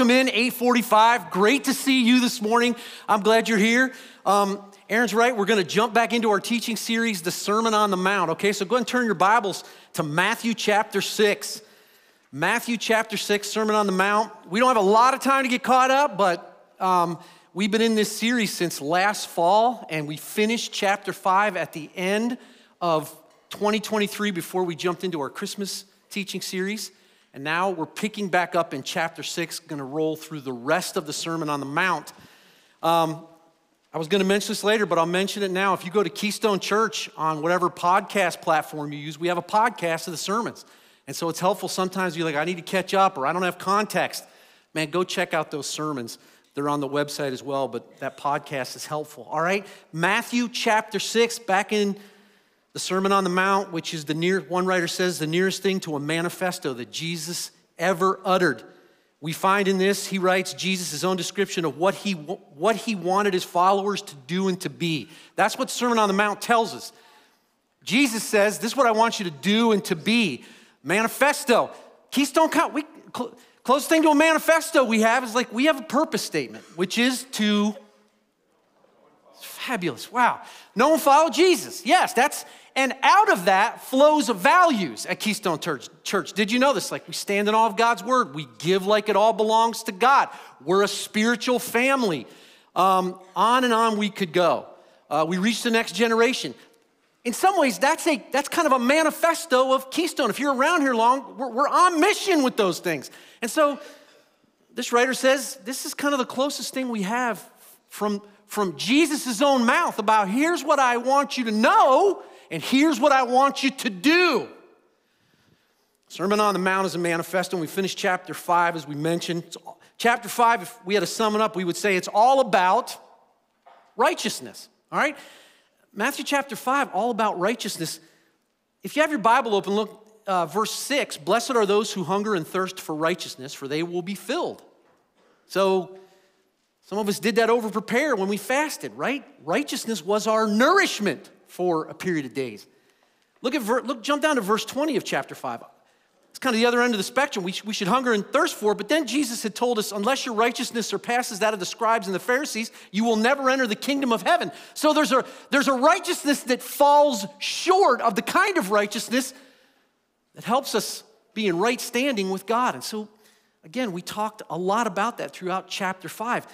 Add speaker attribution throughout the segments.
Speaker 1: Come in 8:45. Great to see you this morning. I'm glad you're here. Um, Aaron's right. We're going to jump back into our teaching series, the Sermon on the Mount. Okay, so go ahead and turn your Bibles to Matthew chapter six. Matthew chapter six, Sermon on the Mount. We don't have a lot of time to get caught up, but um, we've been in this series since last fall, and we finished chapter five at the end of 2023 before we jumped into our Christmas teaching series. And now we're picking back up in chapter six, going to roll through the rest of the Sermon on the Mount. Um, I was going to mention this later, but I'll mention it now. If you go to Keystone Church on whatever podcast platform you use, we have a podcast of the sermons. And so it's helpful sometimes you're like, I need to catch up or I don't have context. Man, go check out those sermons. They're on the website as well, but that podcast is helpful. All right, Matthew chapter 6, back in the Sermon on the Mount, which is the near, one writer says, the nearest thing to a manifesto that Jesus ever uttered. We find in this, he writes Jesus' own description of what he, what he wanted his followers to do and to be. That's what Sermon on the Mount tells us. Jesus says, This is what I want you to do and to be. Manifesto. Keystone Count. We, cl- closest thing to a manifesto we have is like we have a purpose statement, which is to. Fabulous. Wow. No one follow Jesus. Yes, that's and out of that flows of values at Keystone Church. Did you know this? Like we stand in awe of God's word. We give like it all belongs to God. We're a spiritual family. Um, on and on we could go. Uh, we reach the next generation. In some ways, that's, a, that's kind of a manifesto of Keystone. If you're around here long, we're, we're on mission with those things. And so this writer says this is kind of the closest thing we have from, from Jesus' own mouth about here's what I want you to know and here's what I want you to do. Sermon on the Mount is a manifesto, and we finished chapter five, as we mentioned. chapter five, if we had to sum it up, we would say it's all about righteousness. All right? Matthew chapter five, all about righteousness. If you have your Bible open, look, uh, verse six Blessed are those who hunger and thirst for righteousness, for they will be filled. So, some of us did that over prepare when we fasted, right? Righteousness was our nourishment for a period of days. Look at look, jump down to verse 20 of chapter 5. It's kind of the other end of the spectrum. We, sh- we should hunger and thirst for. But then Jesus had told us, unless your righteousness surpasses that of the scribes and the Pharisees, you will never enter the kingdom of heaven. So there's a, there's a righteousness that falls short of the kind of righteousness that helps us be in right standing with God. And so, again, we talked a lot about that throughout chapter 5.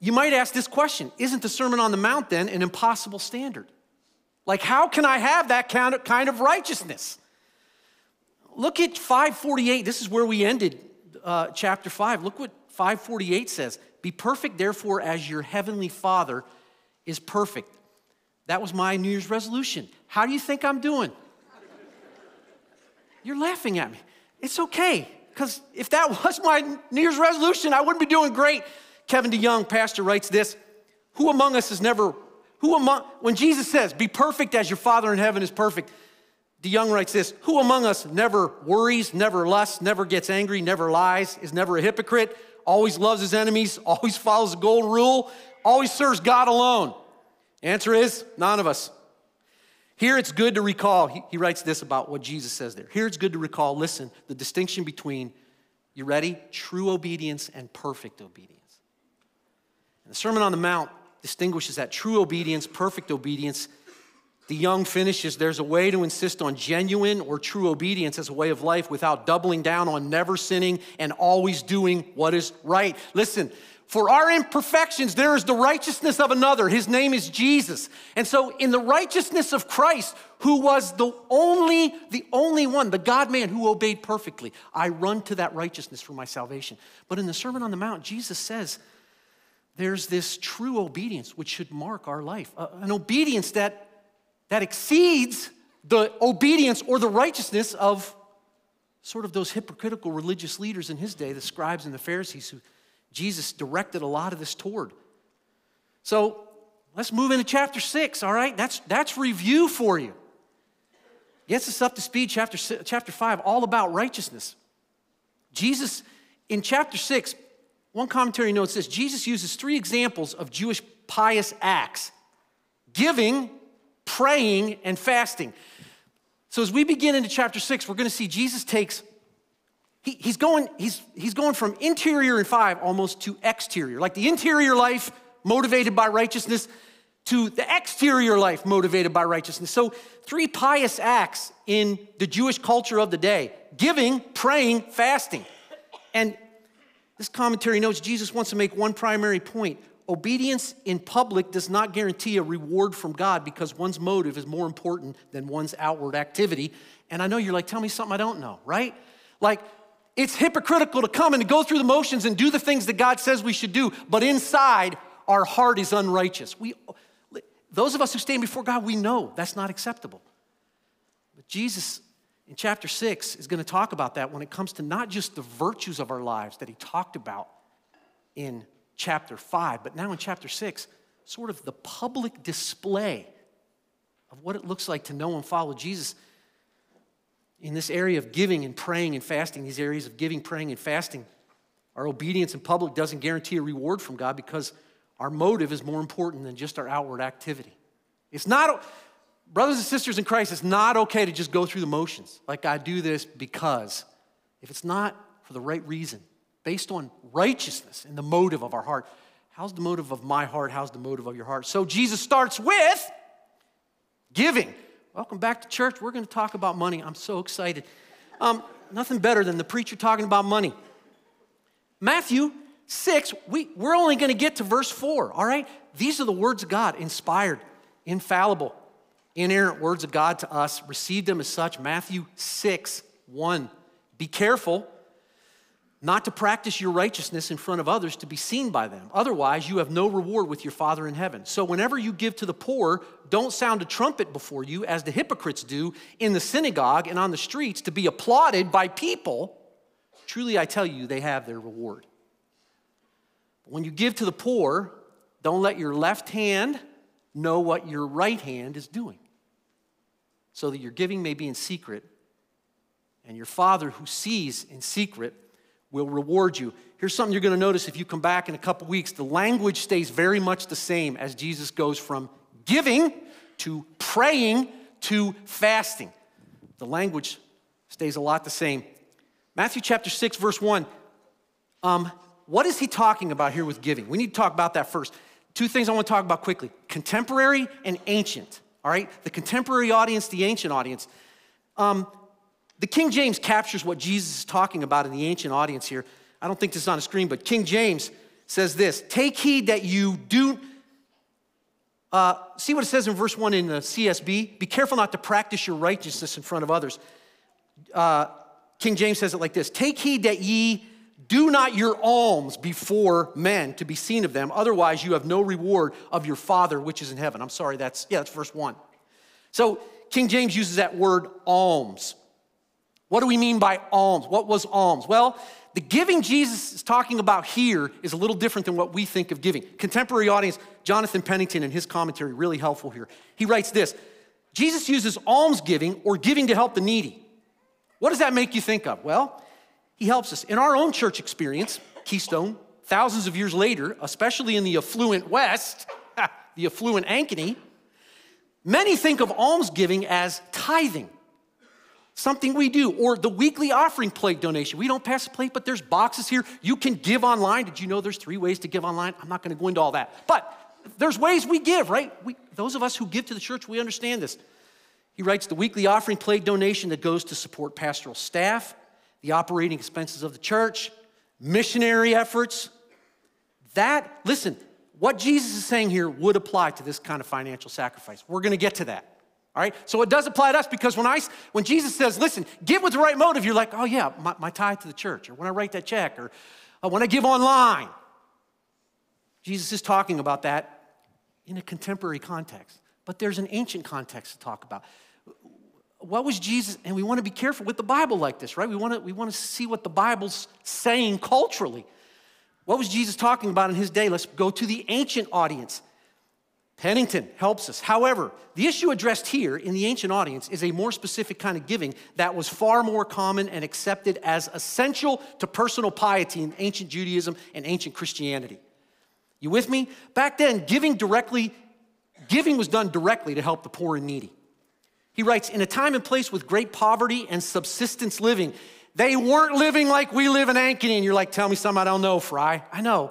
Speaker 1: You might ask this question Isn't the Sermon on the Mount then an impossible standard? Like, how can I have that kind of righteousness? Look at 548. This is where we ended uh, chapter 5. Look what 548 says Be perfect, therefore, as your heavenly Father is perfect. That was my New Year's resolution. How do you think I'm doing? You're laughing at me. It's okay, because if that was my New Year's resolution, I wouldn't be doing great. Kevin DeYoung, pastor, writes this Who among us is never, who among, when Jesus says, Be perfect as your Father in heaven is perfect, DeYoung writes this Who among us never worries, never lusts, never gets angry, never lies, is never a hypocrite, always loves his enemies, always follows the golden rule, always serves God alone? Answer is none of us. Here it's good to recall, he, he, writes this about what Jesus says there. Here it's good to recall, listen, the distinction between, you ready? True obedience and perfect obedience. And the Sermon on the Mount distinguishes that true obedience, perfect obedience. DeYoung finishes there's a way to insist on genuine or true obedience as a way of life without doubling down on never sinning and always doing what is right. Listen, for our imperfections, there is the righteousness of another. His name is Jesus. And so, in the righteousness of Christ, who was the only, the only one, the God man who obeyed perfectly, I run to that righteousness for my salvation. But in the Sermon on the Mount, Jesus says, there's this true obedience which should mark our life, uh, an obedience that, that exceeds the obedience or the righteousness of sort of those hypocritical religious leaders in his day, the scribes and the Pharisees, who Jesus directed a lot of this toward. So let's move into chapter six, all right? That's, that's review for you. Gets us up to speed, chapter, chapter five, all about righteousness. Jesus, in chapter six, one commentary notes this Jesus uses three examples of Jewish pious acts giving, praying, and fasting. So as we begin into chapter six, we're going to see Jesus takes he, he's, going, he's, he's going from interior in five almost to exterior. Like the interior life motivated by righteousness to the exterior life motivated by righteousness. So, three pious acts in the Jewish culture of the day giving, praying, fasting. And this commentary notes Jesus wants to make one primary point. Obedience in public does not guarantee a reward from God because one's motive is more important than one's outward activity. And I know you're like, tell me something I don't know, right? Like, it's hypocritical to come and to go through the motions and do the things that God says we should do, but inside our heart is unrighteous. We, those of us who stand before God, we know that's not acceptable. But Jesus in chapter six is going to talk about that when it comes to not just the virtues of our lives that he talked about in chapter five, but now in chapter six, sort of the public display of what it looks like to know and follow Jesus in this area of giving and praying and fasting, these areas of giving, praying, and fasting. Our obedience in public doesn't guarantee a reward from God because our motive is more important than just our outward activity. It's not, brothers and sisters in Christ, it's not okay to just go through the motions. Like, I do this because. If it's not for the right reason, based on righteousness and the motive of our heart, how's the motive of my heart? How's the motive of your heart? So, Jesus starts with giving. Welcome back to church. We're going to talk about money. I'm so excited. Um, nothing better than the preacher talking about money. Matthew 6, we, we're only going to get to verse 4, all right? These are the words of God, inspired, infallible, inerrant words of God to us. Receive them as such. Matthew 6, 1. Be careful not to practice your righteousness in front of others to be seen by them. Otherwise, you have no reward with your Father in heaven. So, whenever you give to the poor, don't sound a trumpet before you, as the hypocrites do in the synagogue and on the streets to be applauded by people. Truly, I tell you, they have their reward. When you give to the poor, don't let your left hand know what your right hand is doing, so that your giving may be in secret, and your Father who sees in secret will reward you. Here's something you're going to notice if you come back in a couple weeks. The language stays very much the same as Jesus goes from giving to praying to fasting. The language stays a lot the same. Matthew chapter 6, verse 1. Um, what is he talking about here with giving? We need to talk about that first. Two things I want to talk about quickly contemporary and ancient. All right? The contemporary audience, the ancient audience. Um, the King James captures what Jesus is talking about in the ancient audience here. I don't think this is on the screen, but King James says this Take heed that you do. Uh, see what it says in verse 1 in the CSB? Be careful not to practice your righteousness in front of others. Uh, King James says it like this Take heed that ye do not your alms before men to be seen of them, otherwise you have no reward of your Father which is in heaven. I'm sorry, that's, yeah, that's verse one. So King James uses that word alms. What do we mean by alms? What was alms? Well, the giving Jesus is talking about here is a little different than what we think of giving. Contemporary audience, Jonathan Pennington in his commentary, really helpful here. He writes this Jesus uses almsgiving or giving to help the needy. What does that make you think of? Well, he helps us. In our own church experience, Keystone, thousands of years later, especially in the affluent West, the affluent Ankeny, many think of almsgiving as tithing, something we do, or the weekly offering plate donation. We don't pass a plate, but there's boxes here. You can give online. Did you know there's three ways to give online? I'm not going to go into all that. But there's ways we give, right? We, those of us who give to the church, we understand this. He writes the weekly offering plate donation that goes to support pastoral staff, the operating expenses of the church, missionary efforts. That, listen, what Jesus is saying here would apply to this kind of financial sacrifice. We're going to get to that. All right? So it does apply to us because when, I, when Jesus says, listen, give with the right motive, you're like, oh, yeah, my, my to the church, or when I write that check, or uh, when I give online. Jesus is talking about that in a contemporary context. But there's an ancient context to talk about what was Jesus? And we want to be careful with the Bible like this, right? We want to, we want to see what the Bible's saying culturally. What was Jesus talking about in his day? Let's go to the ancient audience. Pennington helps us. However, the issue addressed here in the ancient audience is a more specific kind of giving that was far more common and accepted as essential to personal piety in ancient Judaism and ancient Christianity. You with me? Back then, giving directly, giving was done directly to help the poor and needy. He writes, in a time and place with great poverty and subsistence living, They weren't living like we live in Ankeny. And you're like, tell me something I don't know, Fry. I know.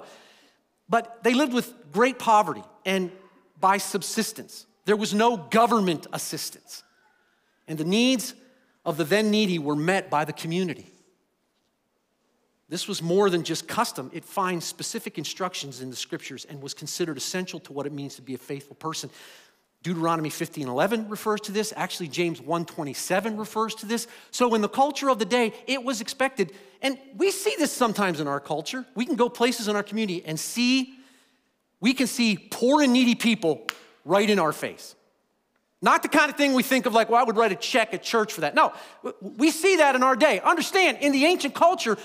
Speaker 1: But they lived with great poverty and by subsistence. There was no government assistance. And the needs of the then needy were met by the community. This was more than just custom. It finds specific instructions in the scriptures and was considered essential to what it means to be a faithful person. Deuteronomy 15 11 refers to this. Actually, James 127 refers to this. So, in the culture of the day, it was expected. And we see this sometimes in our culture. We can go places in our community and see, we can see poor and needy people right in our face. Not the kind of thing we think of like, well, I would write a check at church for that. No, we see that in our day. Understand, in the ancient culture,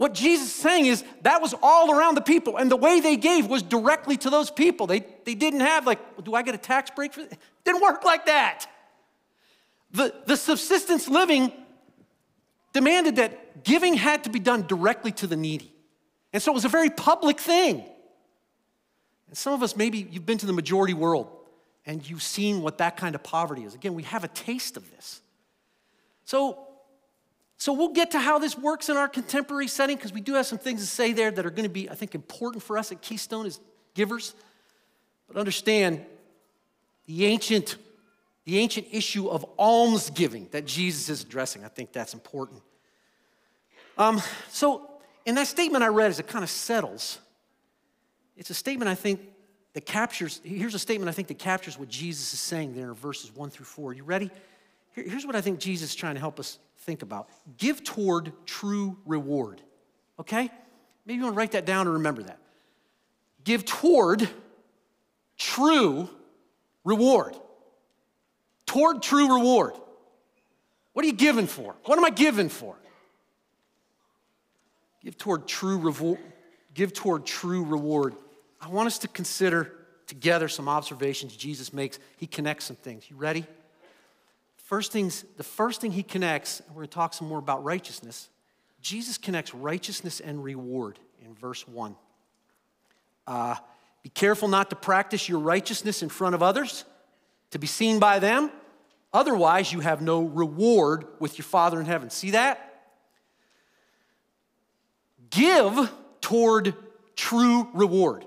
Speaker 1: what Jesus is saying is that was all around the people, and the way they gave was directly to those people. They, they didn't have, like, well, do I get a tax break for it? Didn't work like that. The, the subsistence living demanded that giving had to be done directly to the needy. And so it was a very public thing. And some of us, maybe you've been to the majority world and you've seen what that kind of poverty is. Again, we have a taste of this. So so we'll get to how this works in our contemporary setting because we do have some things to say there that are going to be, I think, important for us at Keystone as givers. But understand the ancient, the ancient issue of almsgiving that Jesus is addressing. I think that's important. Um, so in that statement I read, as it kind of settles, it's a statement I think that captures, here's a statement I think that captures what Jesus is saying there in verses one through four. You ready? Here's what I think Jesus is trying to help us think about give toward true reward. Okay? Maybe you want to write that down and remember that. Give toward true reward. Toward true reward. What are you giving for? What am I giving for? Give toward true reward. Give toward true reward. I want us to consider together some observations Jesus makes. He connects some things. You ready? First things, the first thing he connects, we're going to talk some more about righteousness. Jesus connects righteousness and reward in verse 1. Uh, be careful not to practice your righteousness in front of others to be seen by them. Otherwise, you have no reward with your Father in heaven. See that? Give toward true reward.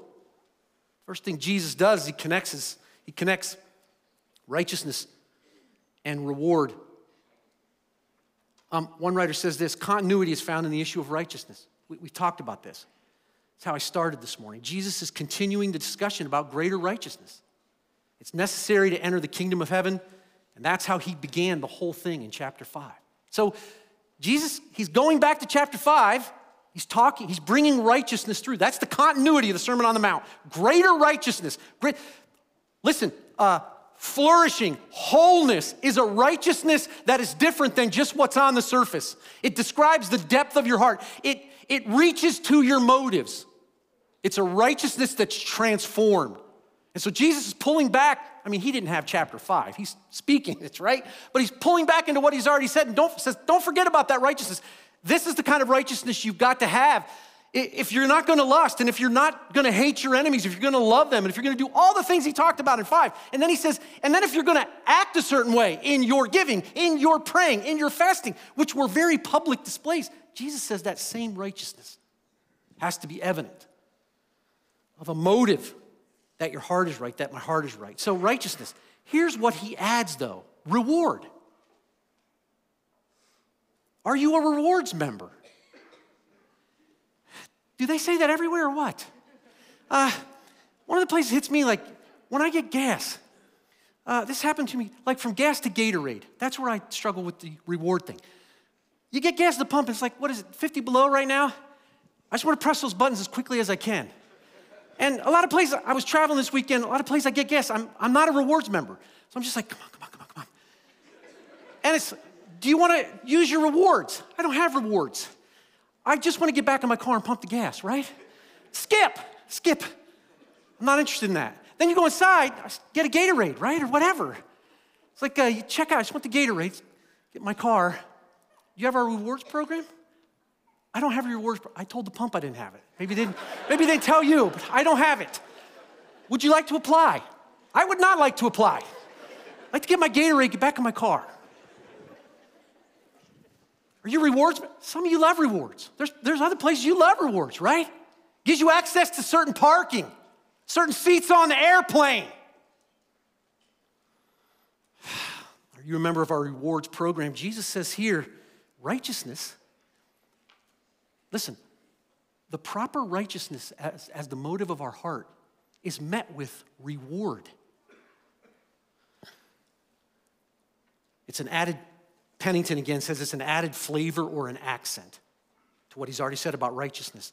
Speaker 1: First thing Jesus does he connects his, he connects righteousness and reward. Um, one writer says this continuity is found in the issue of righteousness. We, we talked about this. That's how I started this morning. Jesus is continuing the discussion about greater righteousness. It's necessary to enter the kingdom of heaven, and that's how he began the whole thing in chapter 5. So, Jesus, he's going back to chapter 5. He's talking, he's bringing righteousness through. That's the continuity of the Sermon on the Mount. Greater righteousness. Listen, uh, Flourishing, wholeness is a righteousness that is different than just what's on the surface. It describes the depth of your heart, it, it reaches to your motives. It's a righteousness that's transformed. And so Jesus is pulling back. I mean, he didn't have chapter five. He's speaking, it's right, but he's pulling back into what he's already said. And don't says, don't forget about that righteousness. This is the kind of righteousness you've got to have if you're not going to lust and if you're not going to hate your enemies, if you're going to love them, and if you're going to do all the things he talked about in five, and then he says, and then if you're going to act a certain way in your giving, in your praying, in your fasting, which were very public displays, Jesus says that same righteousness has to be evident of a motive that your heart is right, that my heart is right. So, righteousness. Here's what he adds though reward. Are you a rewards member? Do they say that everywhere or what? Uh, one of the places hits me like when I get gas. Uh, this happened to me like from gas to Gatorade. That's where I struggle with the reward thing. You get gas at the pump, it's like, what is it, 50 below right now? I just want to press those buttons as quickly as I can. And a lot of places, I was traveling this weekend, a lot of places I get gas, I'm, I'm not a rewards member. So I'm just like, come on, come on, come on, come on. And it's, do you want to use your rewards? I don't have rewards. I just want to get back in my car and pump the gas, right? Skip, skip. I'm not interested in that. Then you go inside, get a Gatorade, right? Or whatever. It's like, uh, you check out, I just want the Gatorade, get my car. You have our rewards program? I don't have a rewards pro- I told the pump I didn't have it. Maybe they didn't, maybe they tell you, but I don't have it. Would you like to apply? I would not like to apply. I'd like to get my Gatorade, get back in my car. Are you rewards? Some of you love rewards. There's, there's other places you love rewards, right? Gives you access to certain parking, certain seats on the airplane. Are you a member of our rewards program? Jesus says here, righteousness. Listen, the proper righteousness as, as the motive of our heart is met with reward. It's an added, Pennington again says it's an added flavor or an accent to what he's already said about righteousness.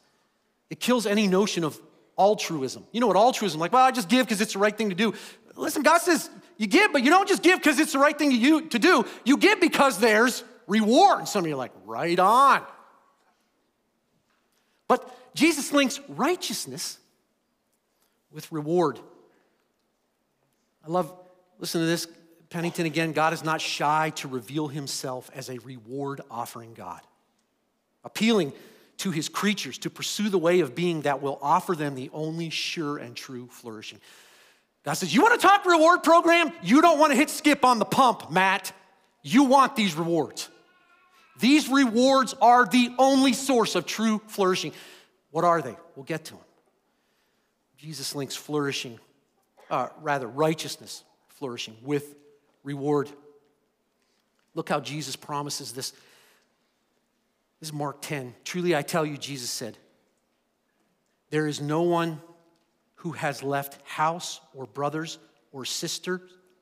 Speaker 1: It kills any notion of altruism. You know what altruism, like, well, I just give because it's the right thing to do. Listen, God says you give, but you don't just give because it's the right thing to, you, to do. You give because there's reward. And some of you are like, right on. But Jesus links righteousness with reward. I love, listen to this, Pennington again. God is not shy to reveal himself as a reward offering God, appealing to his creatures to pursue the way of being that will offer them the only sure and true flourishing. God says, You want to talk reward program? You don't want to hit skip on the pump, Matt. You want these rewards. These rewards are the only source of true flourishing. What are they? We'll get to them. Jesus links flourishing, uh, rather, righteousness, flourishing, with reward. Look how Jesus promises this. This is Mark 10. Truly I tell you, Jesus said, there is no one who has left house or brothers or sisters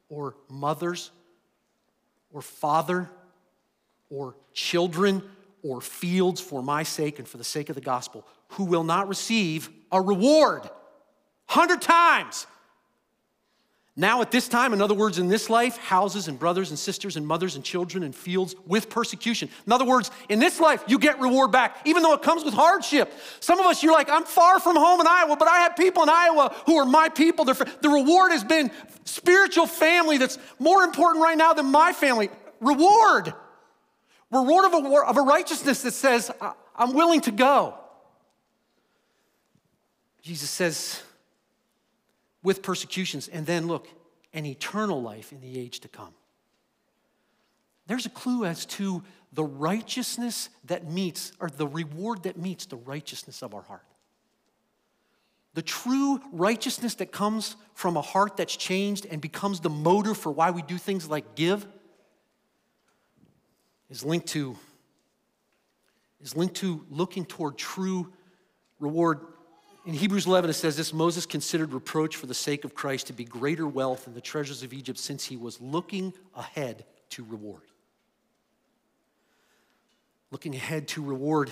Speaker 1: or mothers or father or children or fields for my sake and for the sake of the gospel who will not receive a reward hundred times. Now, at this time, in other words, in this life, houses and brothers and sisters and mothers and children and fields with persecution. In other words, in this life, you get reward back, even though it comes with hardship. Some of us, you're like, I'm far from home in Iowa, but I have people in Iowa who are my people. The reward has been spiritual family that's more important right now than my family. Reward. Reward of a, of a righteousness that says, I'm willing to go. Jesus says, with persecutions, and then look, an eternal life in the age to come. There's a clue as to the righteousness that meets, or the reward that meets the righteousness of our heart. The true righteousness that comes from a heart that's changed and becomes the motor for why we do things like give is linked to is linked to looking toward true reward in Hebrews 11, it says this Moses considered reproach for the sake of Christ to be greater wealth than the treasures of Egypt since he was looking ahead to reward. Looking ahead to reward.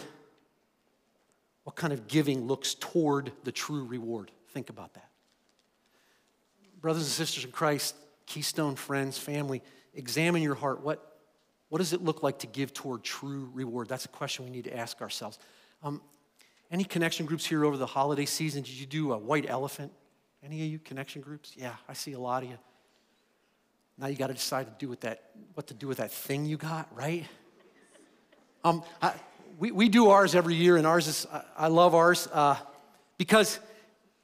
Speaker 1: What kind of giving looks toward the true reward? Think about that. Brothers and sisters in Christ, Keystone friends, family, examine your heart. What, what does it look like to give toward true reward? That's a question we need to ask ourselves. Um, any connection groups here over the holiday season? Did you do a white elephant? Any of you connection groups? Yeah, I see a lot of you. Now you got to decide to do with that, what to do with that thing you got, right? Um, I, we, we do ours every year, and ours is, I, I love ours uh, because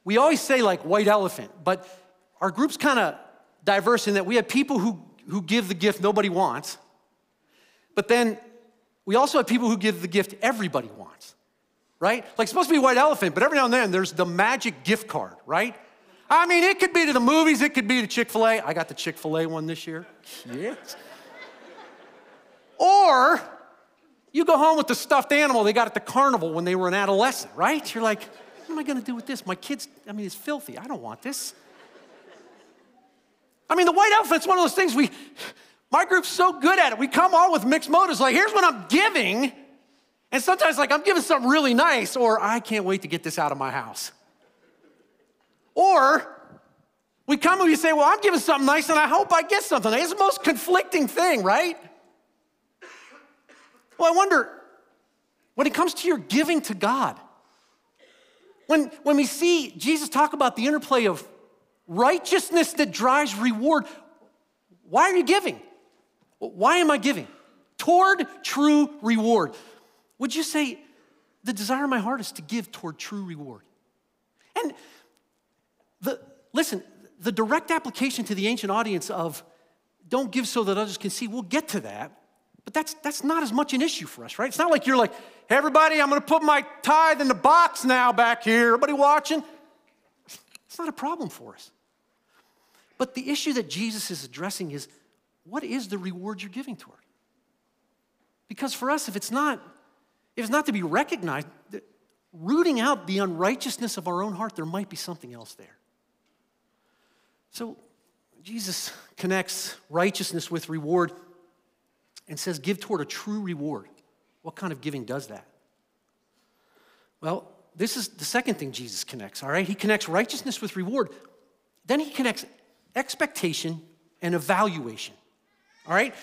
Speaker 1: we always say like white elephant, but our group's kind of diverse in that we have people who, who give the gift nobody wants, but then we also have people who give the gift everybody wants right? Like, supposed to be white elephant, but every now and then there's the magic gift card, right? I mean, it could be to the movies, it could be to Chick fil A. I got the Chick fil A one this year. Yes. or you go home with the stuffed animal they got at the carnival when they were an adolescent, right? You're like, what am I gonna do with this? My kids, I mean, it's filthy. I don't want this. I mean, the white elephant's one of those things we, my group's so good at it. We come all with mixed motives. Like, here's what I'm giving and sometimes, like, I'm giving something really nice, or I can't wait to get this out of my house. Or we come and we say, Well, I'm giving something nice and I hope I get something. It's the most conflicting thing, right? Well, I wonder when it comes to your giving to God, when, when we see Jesus talk about the interplay of righteousness that drives reward, why are you giving? Why am I giving? Toward true reward. Would you say, the desire of my heart is to give toward true reward? And the, listen, the direct application to the ancient audience of don't give so that others can see, we'll get to that. But that's, that's not as much an issue for us, right? It's not like you're like, hey, everybody, I'm going to put my tithe in the box now back here. Everybody watching? It's not a problem for us. But the issue that Jesus is addressing is what is the reward you're giving toward? Because for us, if it's not, if it's not to be recognized, rooting out the unrighteousness of our own heart, there might be something else there. So Jesus connects righteousness with reward and says, give toward a true reward. What kind of giving does that? Well, this is the second thing Jesus connects, all right? He connects righteousness with reward. Then he connects expectation and evaluation, all right?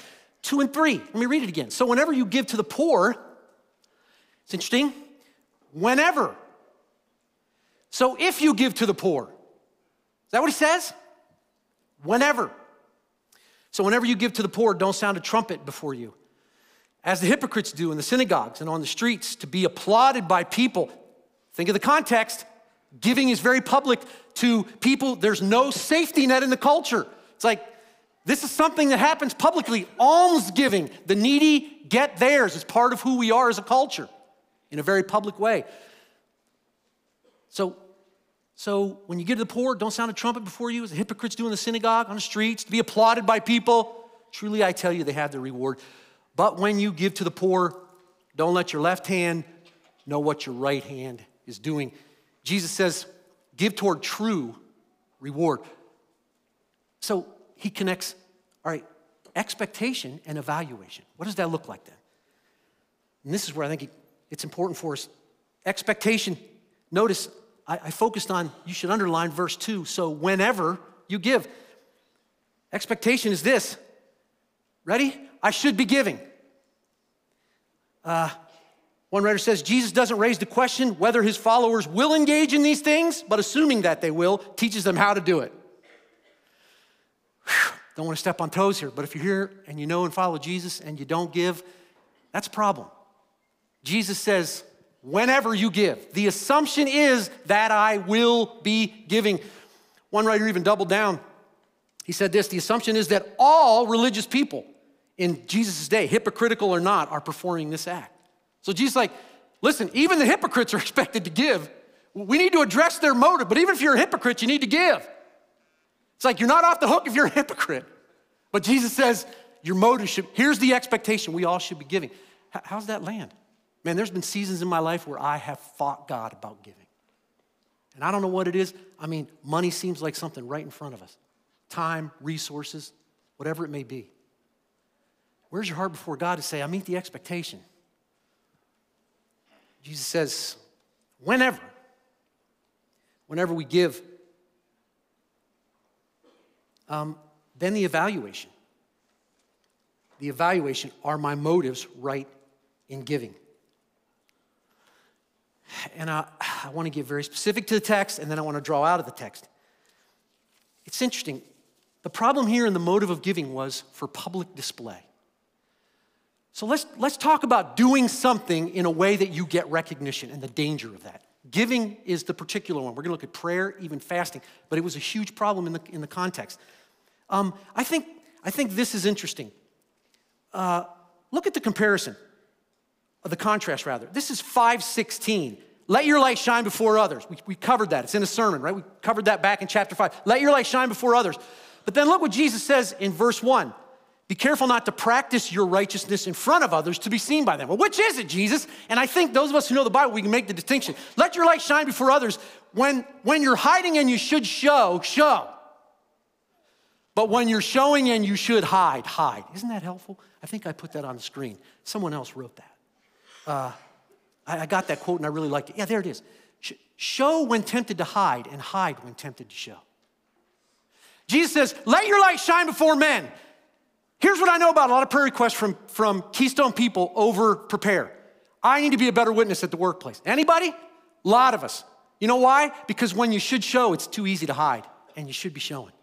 Speaker 1: Two and three. Let me read it again. So, whenever you give to the poor, it's interesting, whenever. So, if you give to the poor, is that what he says? Whenever. So, whenever you give to the poor, don't sound a trumpet before you, as the hypocrites do in the synagogues and on the streets, to be applauded by people. Think of the context. Giving is very public to people. There's no safety net in the culture. It's like, this is something that happens publicly. Almsgiving. The needy get theirs. It's part of who we are as a culture in a very public way. So, so when you give to the poor, don't sound a trumpet before you, as the hypocrites do in the synagogue, on the streets, to be applauded by people. Truly, I tell you, they have their reward. But when you give to the poor, don't let your left hand know what your right hand is doing. Jesus says, give toward true reward. So he connects, all right, expectation and evaluation. What does that look like then? And this is where I think it's important for us. Expectation, notice I, I focused on, you should underline verse 2. So whenever you give, expectation is this. Ready? I should be giving. Uh, one writer says Jesus doesn't raise the question whether his followers will engage in these things, but assuming that they will, teaches them how to do it. Whew, don't want to step on toes here, but if you're here and you know and follow Jesus and you don't give, that's a problem. Jesus says, whenever you give. The assumption is that I will be giving. One writer even doubled down. He said this the assumption is that all religious people in Jesus' day, hypocritical or not, are performing this act. So Jesus like, listen, even the hypocrites are expected to give. We need to address their motive, but even if you're a hypocrite, you need to give. It's like you're not off the hook if you're a hypocrite. But Jesus says your motive should, here's the expectation we all should be giving. How's that land? Man, there's been seasons in my life where I have fought God about giving. And I don't know what it is. I mean, money seems like something right in front of us time, resources, whatever it may be. Where's your heart before God to say, I meet the expectation? Jesus says, whenever, whenever we give, um, then the evaluation. The evaluation are my motives right in giving? And I, I want to get very specific to the text, and then I want to draw out of the text. It's interesting. The problem here in the motive of giving was for public display. So let's, let's talk about doing something in a way that you get recognition and the danger of that. Giving is the particular one. We're going to look at prayer, even fasting, but it was a huge problem in the, in the context. Um, I, think, I think this is interesting. Uh, look at the comparison the contrast rather. This is 516. Let your light shine before others. We, we covered that. It's in a sermon, right? We covered that back in chapter 5. Let your light shine before others. But then look what Jesus says in verse 1. Be careful not to practice your righteousness in front of others to be seen by them. Well, which is it, Jesus? And I think those of us who know the Bible, we can make the distinction. Let your light shine before others. When, when you're hiding and you should show, show. But when you're showing and you should hide, hide. Isn't that helpful? I think I put that on the screen. Someone else wrote that. Uh, I, I, got that quote and I really liked it. Yeah, there it is. Sh- show when tempted to hide, and hide when tempted to show. Jesus says, Let your light shine before men. Here's what I know about a lot of prayer requests from, from Keystone people over prepare. I need to be a better witness at the workplace. Anybody? A lot of us. You know why? Because when you should show, it's too easy to hide, and you should be showing.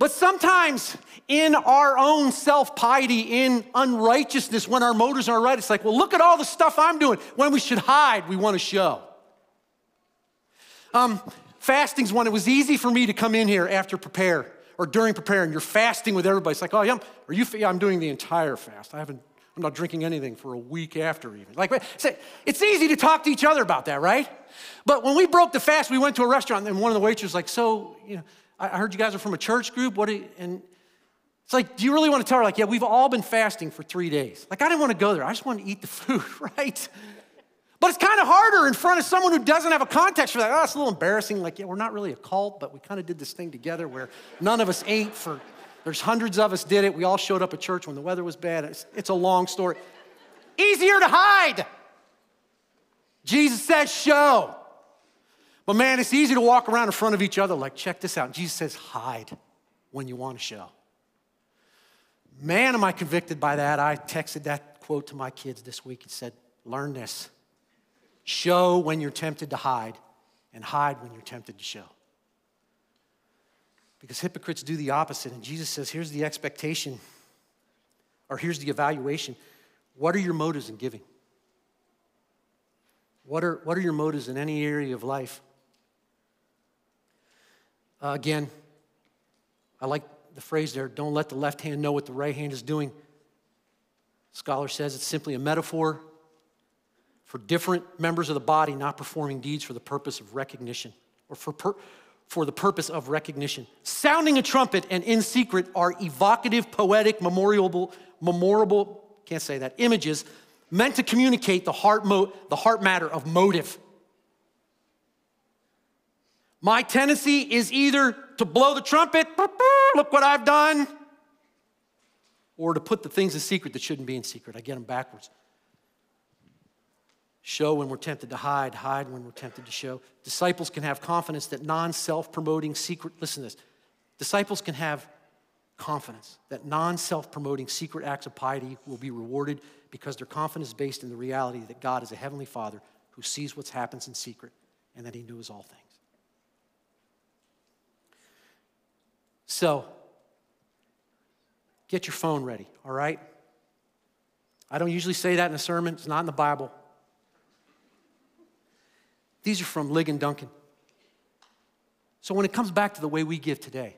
Speaker 1: But sometimes in our own self piety, in unrighteousness, when our motives are right, it's like, well, look at all the stuff I'm doing. When we should hide, we want to show. Um, fasting's one. It was easy for me to come in here after prepare or during preparing. You're fasting with everybody. It's like, oh, yeah, are you? Yeah, I'm doing the entire fast. I haven't, I'm not drinking anything for a week after, even. Like, it's easy to talk to each other about that, right? But when we broke the fast, we went to a restaurant, and one of the waiters was like, So, you know, I heard you guys are from a church group. What? You, and it's like, do you really want to tell her, like, yeah, we've all been fasting for three days? Like, I didn't want to go there. I just want to eat the food, right? But it's kind of harder in front of someone who doesn't have a context for that. Oh, it's a little embarrassing. Like, yeah, we're not really a cult, but we kind of did this thing together where none of us ate for, there's hundreds of us did it. We all showed up at church when the weather was bad. It's, it's a long story. Easier to hide. Jesus says, show. But man, it's easy to walk around in front of each other like, check this out. Jesus says, hide when you want to show. Man, am I convicted by that. I texted that quote to my kids this week and said, learn this. Show when you're tempted to hide, and hide when you're tempted to show. Because hypocrites do the opposite. And Jesus says, here's the expectation, or here's the evaluation. What are your motives in giving? What are, what are your motives in any area of life? Uh, again, I like the phrase there don't let the left hand know what the right hand is doing. Scholar says it's simply a metaphor for different members of the body not performing deeds for the purpose of recognition or for, per, for the purpose of recognition. Sounding a trumpet and in secret are evocative, poetic, memorable, memorable, can't say that, images meant to communicate the heart, mo- the heart matter of motive. My tendency is either to blow the trumpet, look what I've done, or to put the things in secret that shouldn't be in secret. I get them backwards. Show when we're tempted to hide, hide when we're tempted to show. Disciples can have confidence that non self promoting secret, listen to this. Disciples can have confidence that non self promoting secret acts of piety will be rewarded because their confidence is based in the reality that God is a heavenly Father who sees what happens in secret and that he knows all things. So, get your phone ready, all right? I don't usually say that in a sermon, it's not in the Bible. These are from Ligon Duncan. So when it comes back to the way we give today,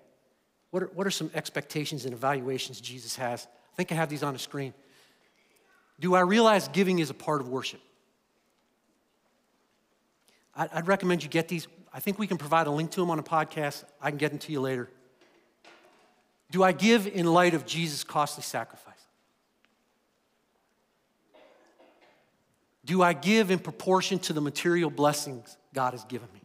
Speaker 1: what are, what are some expectations and evaluations Jesus has? I think I have these on the screen. Do I realize giving is a part of worship? I'd recommend you get these. I think we can provide a link to them on a podcast. I can get them to you later. Do I give in light of Jesus' costly sacrifice? Do I give in proportion to the material blessings God has given me?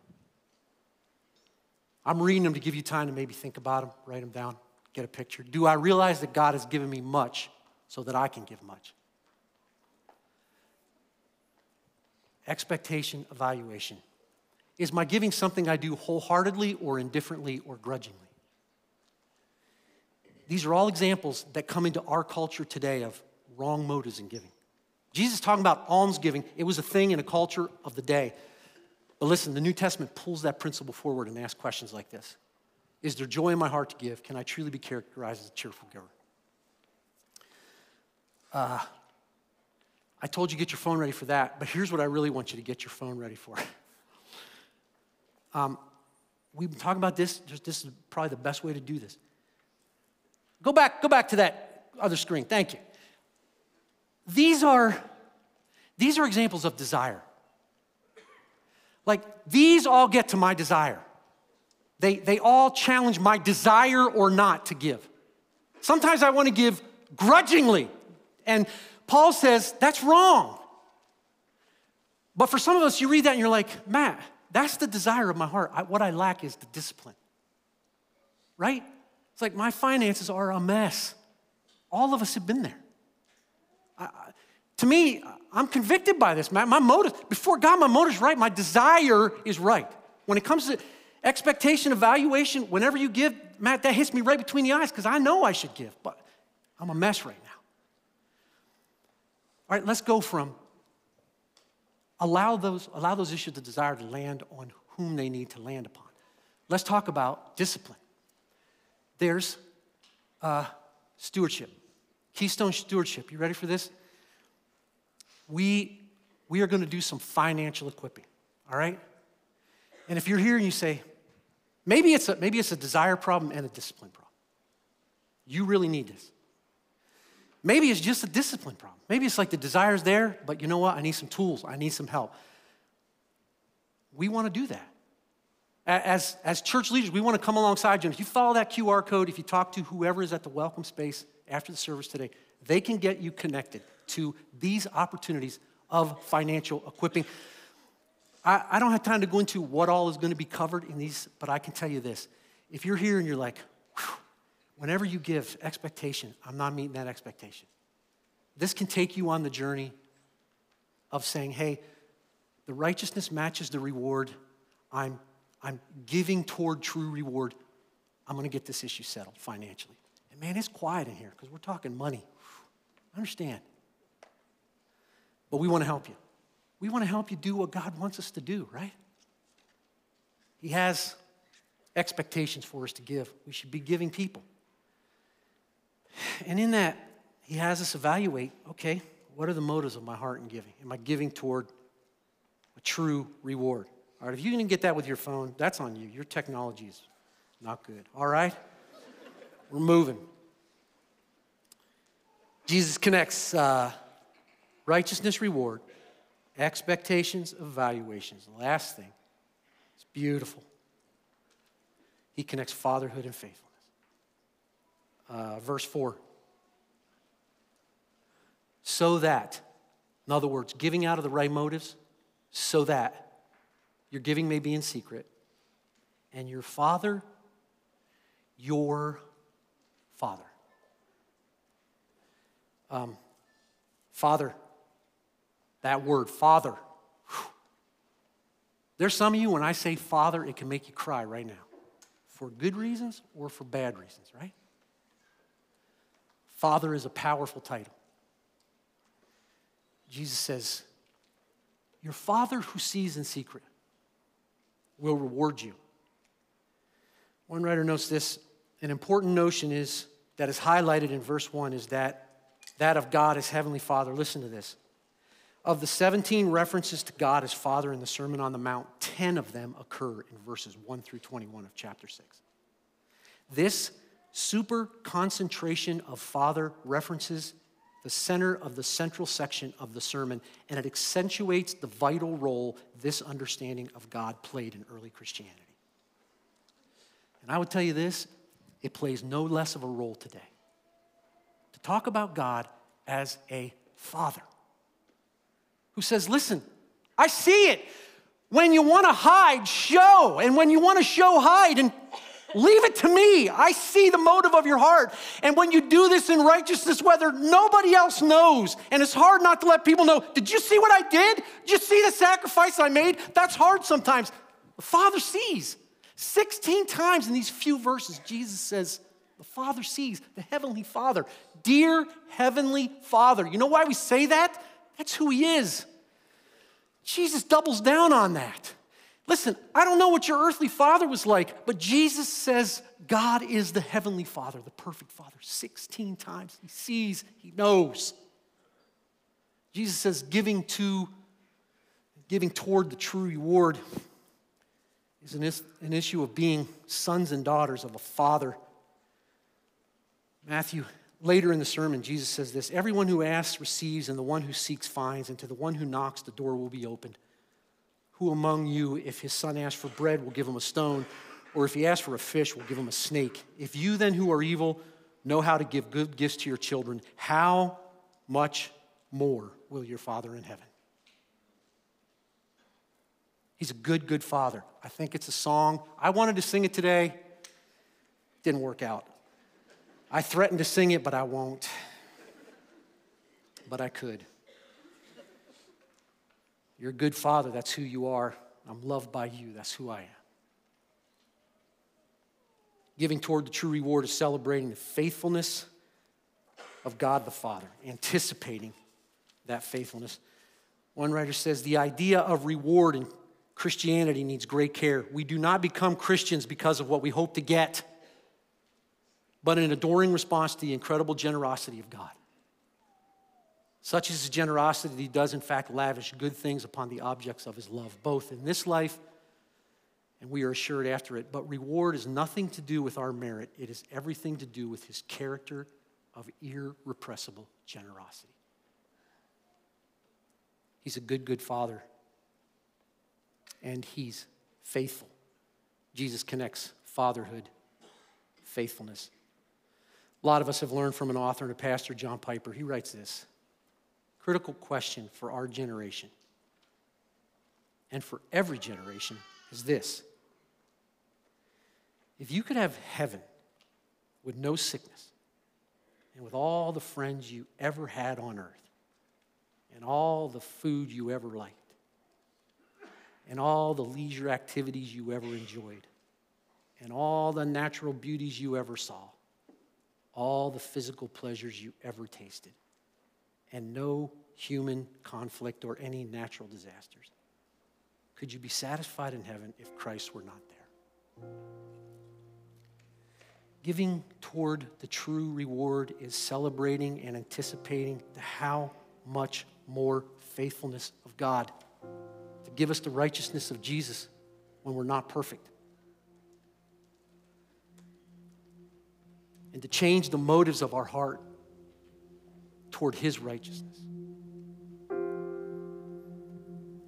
Speaker 1: I'm reading them to give you time to maybe think about them, write them down, get a picture. Do I realize that God has given me much so that I can give much? Expectation, evaluation. Is my giving something I do wholeheartedly or indifferently or grudgingly? These are all examples that come into our culture today of wrong motives in giving. Jesus is talking about almsgiving, it was a thing in a culture of the day. But listen, the New Testament pulls that principle forward and asks questions like this Is there joy in my heart to give? Can I truly be characterized as a cheerful giver? Uh, I told you get your phone ready for that, but here's what I really want you to get your phone ready for. um, we've been talking about this. This is probably the best way to do this. Go back, go back to that other screen. Thank you. These are, these are examples of desire. Like, these all get to my desire. They, they all challenge my desire or not to give. Sometimes I want to give grudgingly. And Paul says that's wrong. But for some of us, you read that and you're like, Matt, that's the desire of my heart. I, what I lack is the discipline. Right? It's like my finances are a mess. All of us have been there. I, to me, I'm convicted by this. My, my motive, before God, my motive's right. My desire is right. When it comes to expectation, evaluation, whenever you give, Matt, that hits me right between the eyes because I know I should give, but I'm a mess right now. All right, let's go from allow those, allow those issues of desire to land on whom they need to land upon. Let's talk about discipline. There's uh, stewardship. Keystone Stewardship. You ready for this? We, we are going to do some financial equipping, all right? And if you're here and you say, maybe it's a, maybe it's a desire problem and a discipline problem, you really need this. Maybe it's just a discipline problem. Maybe it's like the desire's there, but you know what? I need some tools, I need some help. We want to do that. As, as church leaders, we want to come alongside you. And if you follow that QR code, if you talk to whoever is at the welcome space after the service today, they can get you connected to these opportunities of financial equipping. I, I don't have time to go into what all is going to be covered in these, but I can tell you this. If you're here and you're like, whenever you give expectation, I'm not meeting that expectation. This can take you on the journey of saying, hey, the righteousness matches the reward. I'm I'm giving toward true reward. I'm going to get this issue settled financially. And man, it's quiet in here because we're talking money. I understand. But we want to help you. We want to help you do what God wants us to do, right? He has expectations for us to give. We should be giving people. And in that, He has us evaluate okay, what are the motives of my heart in giving? Am I giving toward a true reward? All right, if you can get that with your phone, that's on you. Your technology is not good. All right? We're moving. Jesus connects uh, righteousness, reward, expectations, evaluations. Last thing, it's beautiful. He connects fatherhood and faithfulness. Uh, verse 4. So that, in other words, giving out of the right motives, so that your giving may be in secret. And your Father, your Father. Um, father, that word, Father. There's some of you, when I say Father, it can make you cry right now for good reasons or for bad reasons, right? Father is a powerful title. Jesus says, Your Father who sees in secret will reward you. One writer notes this an important notion is that is highlighted in verse 1 is that that of God as Heavenly Father. Listen to this. Of the 17 references to God as Father in the Sermon on the Mount, 10 of them occur in verses 1 through 21 of chapter 6. This super concentration of Father references the center of the central section of the sermon, and it accentuates the vital role this understanding of God played in early Christianity. And I would tell you this it plays no less of a role today. To talk about God as a father who says, Listen, I see it. When you want to hide, show. And when you want to show, hide. And Leave it to me. I see the motive of your heart. And when you do this in righteousness, whether nobody else knows, and it's hard not to let people know, did you see what I did? Did you see the sacrifice I made? That's hard sometimes. The Father sees. 16 times in these few verses, Jesus says, The Father sees, the Heavenly Father. Dear Heavenly Father. You know why we say that? That's who He is. Jesus doubles down on that. Listen, I don't know what your earthly father was like, but Jesus says God is the heavenly father, the perfect father. 16 times. He sees, he knows. Jesus says giving to, giving toward the true reward is an, an issue of being sons and daughters of a father. Matthew, later in the sermon, Jesus says this Everyone who asks receives, and the one who seeks finds, and to the one who knocks, the door will be opened. Who among you, if his son asks for bread, will give him a stone? Or if he asks for a fish, will give him a snake? If you then, who are evil, know how to give good gifts to your children, how much more will your Father in heaven? He's a good, good Father. I think it's a song. I wanted to sing it today, didn't work out. I threatened to sing it, but I won't. But I could. You're a good father, that's who you are. I'm loved by you, that's who I am. Giving toward the true reward is celebrating the faithfulness of God the Father, anticipating that faithfulness. One writer says the idea of reward in Christianity needs great care. We do not become Christians because of what we hope to get, but an adoring response to the incredible generosity of God. Such is his generosity that he does, in fact, lavish good things upon the objects of his love, both in this life and we are assured after it. But reward is nothing to do with our merit, it is everything to do with his character of irrepressible generosity. He's a good, good father, and he's faithful. Jesus connects fatherhood, faithfulness. A lot of us have learned from an author and a pastor, John Piper. He writes this critical question for our generation and for every generation is this. If you could have heaven with no sickness and with all the friends you ever had on earth and all the food you ever liked and all the leisure activities you ever enjoyed and all the natural beauties you ever saw, all the physical pleasures you ever tasted, and no human conflict or any natural disasters. Could you be satisfied in heaven if Christ were not there? Giving toward the true reward is celebrating and anticipating the how much more faithfulness of God to give us the righteousness of Jesus when we're not perfect. And to change the motives of our heart toward His righteousness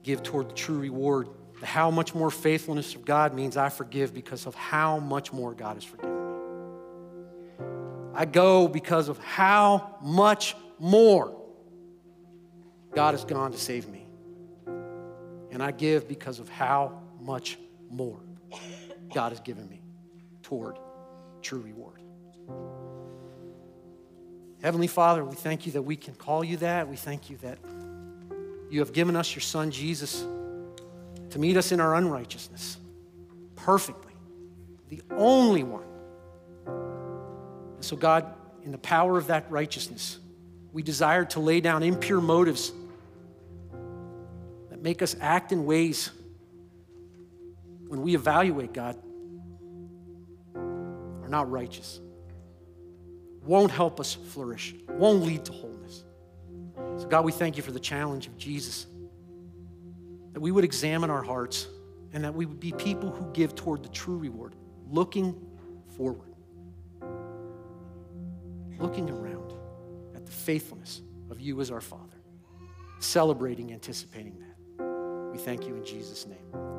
Speaker 1: give toward the true reward. The how much more faithfulness of God means I forgive because of how much more God has forgiven me. I go because of how much more God has gone to save me. And I give because of how much more God has given me toward true reward. Heavenly Father, we thank you that we can call you that. We thank you that you have given us your Son, Jesus, to meet us in our unrighteousness perfectly, the only one. And so, God, in the power of that righteousness, we desire to lay down impure motives that make us act in ways when we evaluate God are not righteous, won't help us flourish, won't lead to wholeness. So, God, we thank you for the challenge of Jesus. That we would examine our hearts and that we would be people who give toward the true reward, looking forward, looking around at the faithfulness of you as our Father, celebrating, anticipating that. We thank you in Jesus' name.